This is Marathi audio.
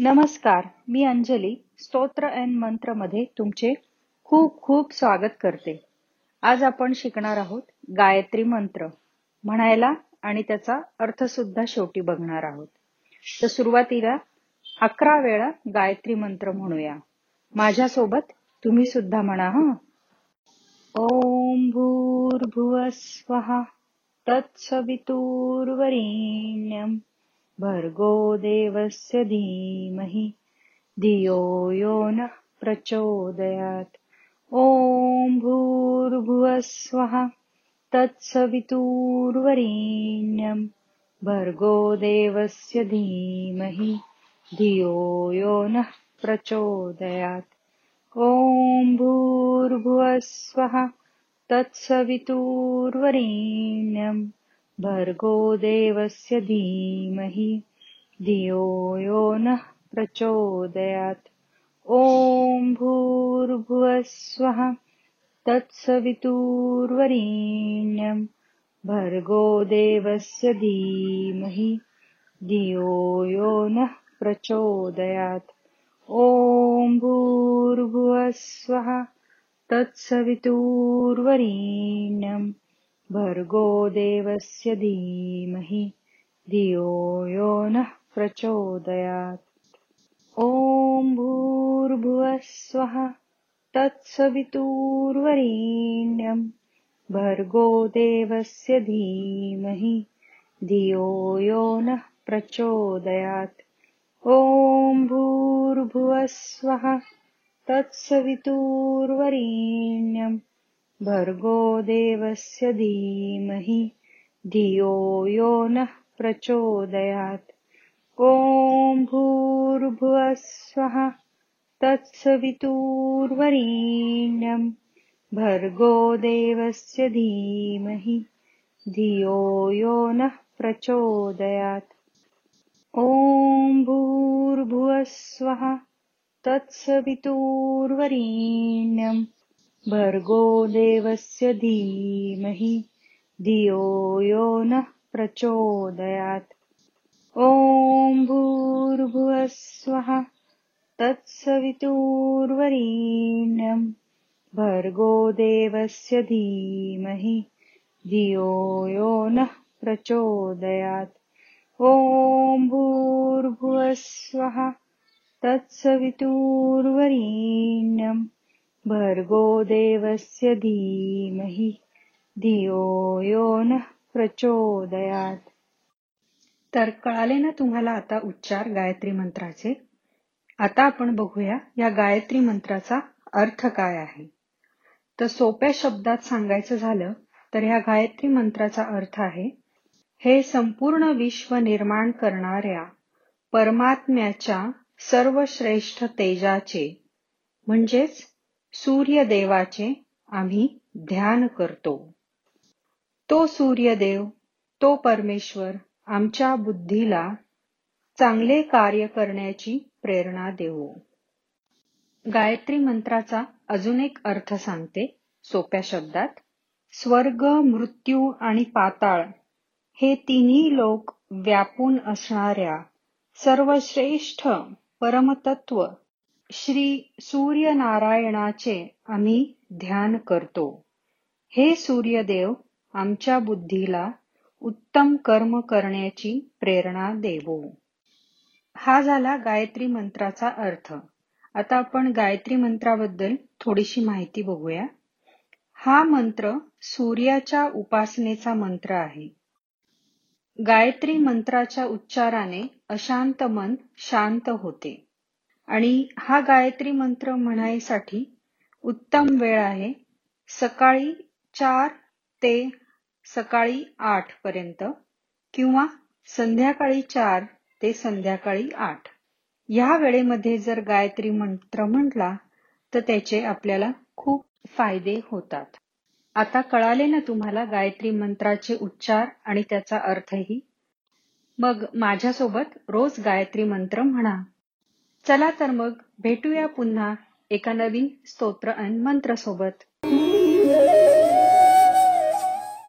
नमस्कार मी अंजली स्तोत्र अँड मंत्रमध्ये तुमचे खूप खूप स्वागत करते. आज आपण शिकणार आहोत गायत्री मंत्र. म्हणायला आणि त्याचा अर्थ सुद्धा शेवटी बघणार आहोत. तर सुरुवातीला अकरा वेळा गायत्री मंत्र म्हणूया. माझ्यासोबत तुम्ही सुद्धा म्हणा हा? ओम भूर्भुव स्वहा तत्सवितुर्वरेण्यम. भर्गो देवस्य धीमहि। धियो यो नः प्रचोदयात्। ॐ भूर्भुवः स्वः तत्सवितुर्वरेण्यम् भर्गो देवस्य धीमहि। धियो यो नः प्रचोदयात्। ॐ भूर्भुवः स्वः तत्सवितुर्वरेण्यम् भर्गो देवस्य धीमहि। धियो यो नः प्रचोदयात्। ॐ भूर्भुवः स्वः तत्सवितुर्वरेण्यम्। भर्गो देवस्य धीमहि। धियो यो नः प्रचोदयात्। ॐ भूर्भुवः स्वः तत्सवितुर्वरेण्यम् भर्गो देवस्य धीमहि धियो यो नः प्रचोदयात्। ॐ भूर्भुवः स्वः तत्सवितुर्वरेण्यम् भर्गो देवस्य धीमहि धियो यो नः प्रचोदयात्। ॐ भूर्भुवः स्वः तत्सवितुर्वरेण्यम् भर्गो देवस्य धीमहि धियो यो नः प्रचोदयात्। ॐ भूर्भुवः स्वः तत्सवितुर्वरेण्यम् भर्गो देवस्य धीमहि धियो यो नः प्रचोदयात्। ॐ भूर्भुवः स्वः तत्सवितुर्वरेण्यम् भर्गो देवस्य धीमहि धियो यो नः प्रचोदयात्। ॐ भूर्भुवः स्वः तत्सवितुर्वरेण्यम् भर्गो देवस्य धीमहि धियो यो नः प्रचोदयात्। ॐ भूर्भुवः स्वः तत्सवितुर्वरेण्यम् भर्गो देवस्य धीमहि धियो यो न प्रचोदयात. तर कळाले ना तुम्हाला आता उच्चार गायत्री मंत्राचे. आता आपण बघूया या गायत्री मंत्राचा अर्थ काय आहे. तर सोप्या शब्दात सांगायचं झालं तर ह्या गायत्री मंत्राचा अर्थ आहे हे संपूर्ण विश्व निर्माण करणाऱ्या परमात्म्याच्या सर्वश्रेष्ठ तेजाचे म्हणजेच सूर्यदेवाचे आम्ही ध्यान करतो. तो सूर्यदेव तो परमेश्वर आमच्या बुद्धीला चांगले कार्य करण्याची प्रेरणा देवो. गायत्री मंत्राचा अजून एक अर्थ सांगते सोप्या शब्दात. स्वर्ग मृत्यू आणि पाताळ हे तिन्ही लोक व्यापून असणाऱ्या सर्वश्रेष्ठ परमतत्व श्री सूर्यनारायणाचे आम्ही ध्यान करतो. हे सूर्यदेव आमच्या बुद्धीला उत्तम कर्म करण्याची प्रेरणा देवो. हा झाला गायत्री मंत्राचा अर्थ. आता आपण गायत्री मंत्राबद्दल थोडीशी माहिती बघूया. हा मंत्र सूर्याच्या उपासनेचा मंत्र आहे. गायत्री मंत्राच्या उच्चाराने अशांत मन शांत होते. आणि हा गायत्री मंत्र म्हणायसाठी उत्तम वेळ आहे. सकाळी चार ते सकाळी आठ पर्यंत किंवा संध्याकाळी चार ते संध्याकाळी आठ. या वेळेमध्ये जर गायत्री मंत्र म्हटला तर त्याचे आपल्याला खूप फायदे होतात. आता कळाले ना तुम्हाला गायत्री मंत्राचे उच्चार आणि त्याचा अर्थही? मग माझ्यासोबत रोज गायत्री मंत्र म्हणा. चला तर मग भेटूया पुन्हा एका नवीन स्तोत्र आणि मंत्र सोबत.